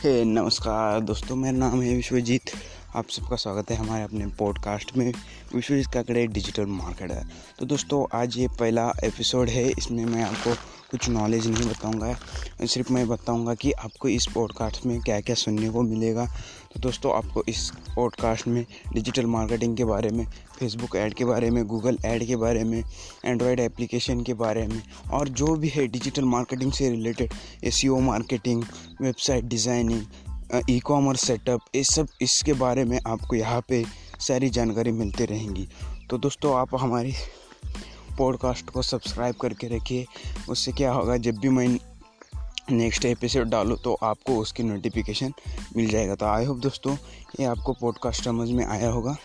हे नमस्कार। दोस्तों, मेरा नाम है विश्वजीत। आप सबका स्वागत है हमारे अपने पॉडकास्ट में। विश्वजीत काकड़े डिजिटल मार्केट है तो दोस्तों, आज ये पहला एपिसोड है। इसमें मैं आपको कुछ नॉलेज नहीं बताऊँगा सिर्फ़ मैं बताऊँगा कि आपको इस पॉडकास्ट में क्या क्या सुनने को मिलेगा। तो दोस्तों, आपको इस पॉडकास्ट में डिजिटल मार्केटिंग के बारे में फेसबुक ऐड के बारे में गूगल ऐड के बारे में एंड्रॉयड एप्लीकेशन के बारे में और जो भी है डिजिटल मार्केटिंग से related S marketing website designing e-commerce setup ये सब इसके बारे में आपको यहाँ पे सारी जानकारी मिलती रहेंगी। तो दोस्तों, आप हमारी पॉडकास्ट को सब्सक्राइब करके रखिए। उससे क्या होगा, जब भी मैं नेक्स्ट एपिसोड डालूँ तो आपको उसकी नोटिफिकेशन मिल जाएगा। तो आई होप दोस्तों, ये आपको पॉडकास्ट समझ में आया होगा।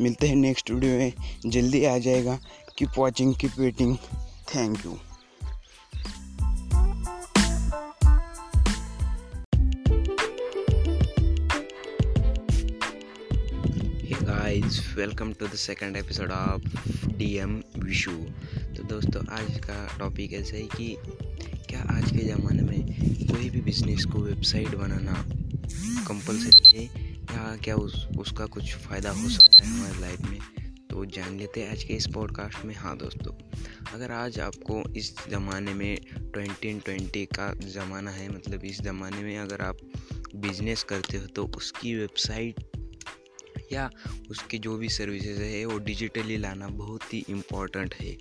मिलते हैं नेक्स्ट वीडियो में। जल्दी आ जाएगा। Keep watching keep waiting thank you guys welcome to the second episode of DM Vishu. तो दोस्तों, आज का टॉपिक ऐसा है कि क्या आज के ज़माने में कोई भी बिज़नेस को वेबसाइट बनाना कंपलसरी है या क्या उस, उसका कुछ फ़ायदा हो सकता है हमारी लाइफ में? तो जान लेते हैं आज के इस पॉडकास्ट में। हाँ दोस्तों, अगर आज आपको इस ज़माने में ट्वेंटी ट्वेंटी का ज़माना है मतलब इस ज़माने में अगर आप बिज़नेस करते हो तो उसकी वेबसाइट या उसके जो भी सर्विसेज़ है, वो डिजिटली लाना बहुत ही इम्पोर्टेंट है।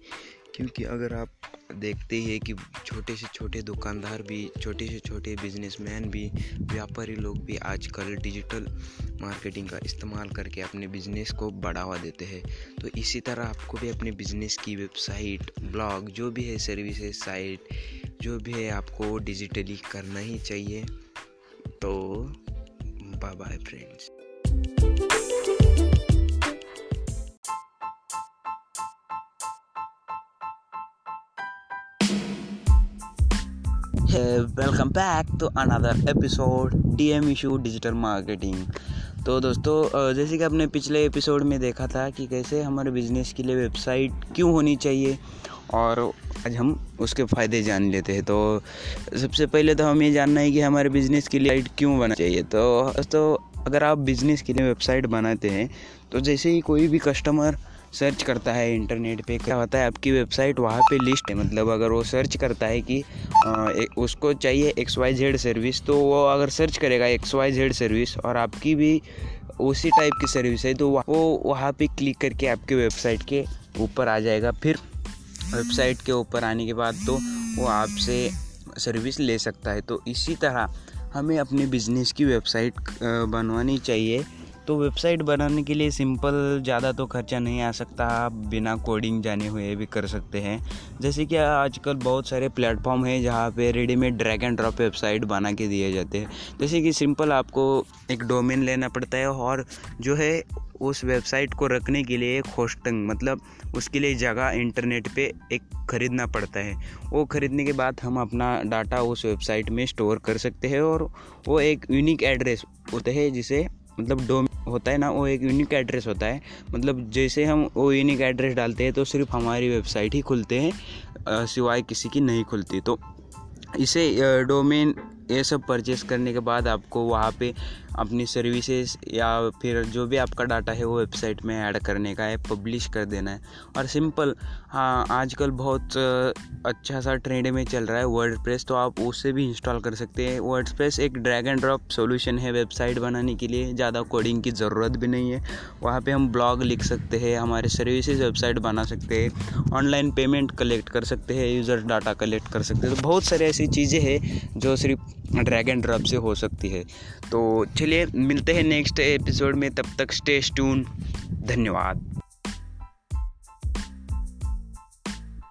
क्योंकि अगर आप देखते हैं कि छोटे से छोटे दुकानदार भी, छोटे से छोटे बिजनेसमैन भी, व्यापारी लोग भी आजकल डिजिटल मार्केटिंग का इस्तेमाल करके अपने बिज़नेस को बढ़ावा देते हैं। तो इसी तरह आपको भी अपने बिज़नेस की वेबसाइट ब्लॉग जो भी है सर्विसेज़ साइट जो भी है आपको डिजिटली करना ही चाहिए। तो bye bye friends welcome back to another episode DM Ishu digital marketing तो दोस्तों जैसे कि आपने पिछले एपिसोड में देखा था कि कैसे हमारे बिज़नेस के लिए वेबसाइट क्यों होनी चाहिए और आज हम उसके फ़ायदे जान लेते हैं। तो सबसे पहले तो हमें जानना है कि हमारे बिज़नेस के लिए क्यों बना चाहिए। तो दोस्तों अगर आप बिज़नेस के लिए वेबसाइट बनाते हैं तो जैसे ही कोई भी कस्टमर सर्च करता है इंटरनेट पे क्या होता है आपकी वेबसाइट वहाँ पे लिस्ट है। मतलब अगर वो सर्च करता है कि आ, उसको चाहिए एक्स वाई जेड सर्विस तो वो अगर सर्च करेगा एक्स वाई जेड सर्विस और आपकी भी उसी टाइप की सर्विस है तो वो वहाँ पे क्लिक करके आपके वेबसाइट के ऊपर आ जाएगा। फिर वेबसाइट के ऊपर आने के बाद तो वो आपसे सर्विस ले सकता है। तो इसी तरह हमें अपने बिज़नेस की वेबसाइट बनवानी चाहिए। तो वेबसाइट बनाने के लिए सिंपल ज़्यादा तो खर्चा नहीं आ सकता, आप बिना कोडिंग जाने हुए भी कर सकते हैं। जैसे कि आजकल बहुत सारे प्लेटफॉर्म हैं जहाँ पे readymade drag and drop website बना के दिए जाते हैं। जैसे कि सिंपल आपको एक डोमेन लेना पड़ता है और जो है उस वेबसाइट को रखने के लिए एक होस्टिंग मतलब उसके लिए जगह इंटरनेट पे एक ख़रीदना पड़ता है। वो ख़रीदने के बाद हम अपना डाटा उस वेबसाइट में स्टोर कर सकते हैं और वो एक यूनिक एड्रेस होता है जिसे मतलब डोम होता है ना, वो एक यूनिक एड्रेस होता है। मतलब जैसे हम वो यूनिक एड्रेस डालते हैं तो सिर्फ़ हमारी वेबसाइट ही खुलते हैं सिवाय किसी की नहीं खुलती। तो इसे डोमेन ये सब परचेस करने के बाद आपको वहाँ पे अपनी सर्विसेज़ या फिर जो भी आपका डाटा है वो वेबसाइट में ऐड करने का है पब्लिश कर देना है। और सिंपल हाँ आजकल बहुत अच्छा सा ट्रेंड में चल रहा है वर्ड तो आप उससे भी इंस्टॉल कर सकते हैं। वर्ड एक ड्रैग एंड ड्रॉप सोल्यूशन है वेबसाइट बनाने के लिए, ज़्यादा कोडिंग की ज़रूरत भी नहीं है। वहाँ पर हम ब्लॉग लिख सकते हैं, हमारे सर्विसेज़ वेबसाइट बना सकते हैं ऑनलाइन पेमेंट कलेक्ट कर सकते हैं यूज़र डाटा कलेक्ट कर सकते हैं। तो बहुत सारी ऐसी चीज़ें हैं जो सिर्फ़ ड्रैग एंड ड्रॉप से हो सकती है। तो चलिए, मिलते हैं नेक्स्ट एपिसोड में, तब तक स्टे स्टून धन्यवाद।